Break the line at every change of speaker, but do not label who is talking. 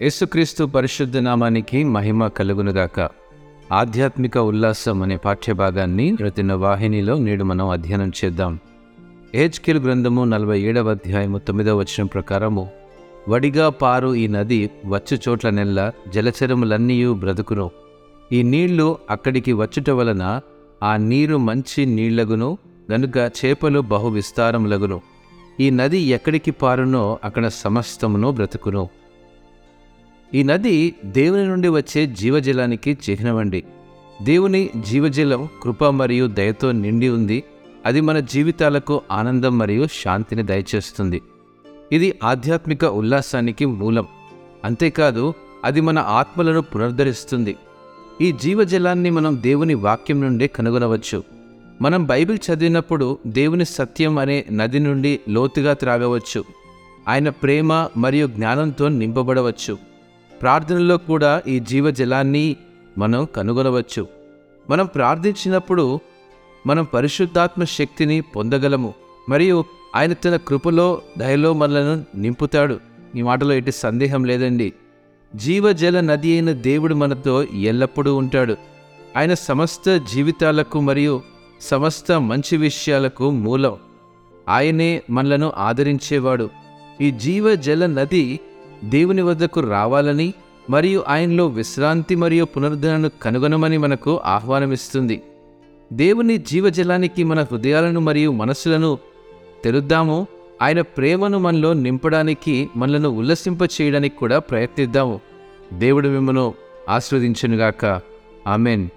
యేసుక్రీస్తు పరిశుద్ధ నామానికి మహిమ కలుగునుగాక. ఆధ్యాత్మిక ఉల్లాసం అనే పాఠ్యభాగాన్ని రతిన వాహినిలో నేడు మనం అధ్యయనం చేద్దాం. హెచ్కిల్ గ్రంథము నలభై ఏడవ అధ్యాయము తొమ్మిదవ వచనం ప్రకారము వడిగా పారు ఈ నది వచ్చు చోట్ల నెల్ల జలచరములన్నీ బ్రతుకును. ఈ నీళ్ళు అక్కడికి వచ్చుట వలన ఆ నీరు మంచి నీళ్ళగును గనుక చేపలు బహు విస్తారములగును. ఈ నది ఎక్కడికి పారునో అక్కడ సమస్తమును బ్రతుకును. ఈ నది దేవుని నుండి వచ్చే జీవజలానికి చిహ్నమండి. దేవుని జీవజలం కృప మరియు దయతో నిండి ఉంది. అది మన జీవితాలకు ఆనందం మరియు శాంతిని దయచేస్తుంది. ఇది ఆధ్యాత్మిక ఉల్లాసానికి మూలం. అంతేకాదు అది మన ఆత్మలను పునరుద్ధరిస్తుంది. ఈ జీవజలాన్ని మనం దేవుని వాక్యం నుండి కనుగొనవచ్చు. మనం బైబిల్ చదివినప్పుడు దేవుని సత్యం అనే నది నుండి లోతుగా త్రాగవచ్చు. ఆయన ప్రేమ మరియు జ్ఞానంతో నింపబడవచ్చు. ప్రార్థనలో కూడా ఈ జీవజలాన్ని మనం కనుగొనవచ్చు. మనం ప్రార్థించినప్పుడు మనం పరిశుద్ధాత్మ శక్తిని పొందగలము. మరియు ఆయన తన కృపలో దయలో మనలను నింపుతాడు. ఈ మాటలో ఎట్టి సందేహం లేదండి. జీవజల నది అయిన దేవుడు మనతో ఎల్లప్పుడూ ఉంటాడు. ఆయన సమస్త జీవితాలకు మరియు సమస్త మంచి విషయాలకు మూలం. ఆయనే మనలను ఆదరించేవాడు. ఈ జీవజల నది దేవుని వద్దకు రావాలని మరియు ఆయనలో విశ్రాంతి మరియు పునరుద్ధరణను కనుగొనమని మనకు ఆహ్వానమిస్తుంది. దేవుని జీవజలానికి మన హృదయాలను మరియు మనస్సులను తెరుద్దాము. ఆయన ప్రేమను మనలో నింపడానికి మనలను ఉల్లసింప చేయడానికి కూడా ప్రయత్నిద్దాము. దేవుడు మిమ్మను ఆస్వాదించునుగాక ఆమెన్.